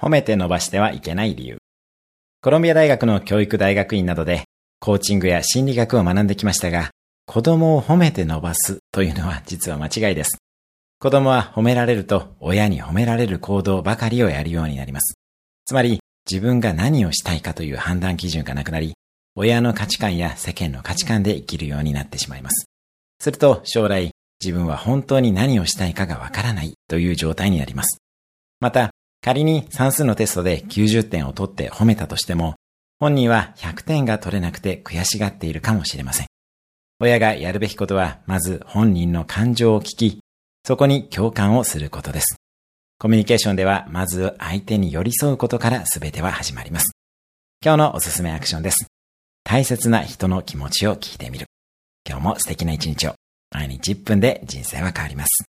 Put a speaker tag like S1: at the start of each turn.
S1: 褒めて伸ばしてはいけない理由。コロンビア大学の教育大学院などでコーチングや心理学を学んできましたが、子供を褒めて伸ばすというのは実は間違いです。子供は褒められると親に褒められる行動ばかりをやるようになります。つまり自分が何をしたいかという判断基準がなくなり、親の価値観や世間の価値観で生きるようになってしまいます。すると将来自分は本当に何をしたいかがわからないという状態になります。また、仮に算数のテストで90点を取って褒めたとしても、本人は100点が取れなくて悔しがっているかもしれません。親がやるべきことは、まず本人の感情を聞き、そこに共感をすることです。コミュニケーションでは、まず相手に寄り添うことから全ては始まります。今日のおすすめアクションです。大切な人の気持ちを聞いてみる。今日も素敵な一日を。毎日1分で人生は変わります。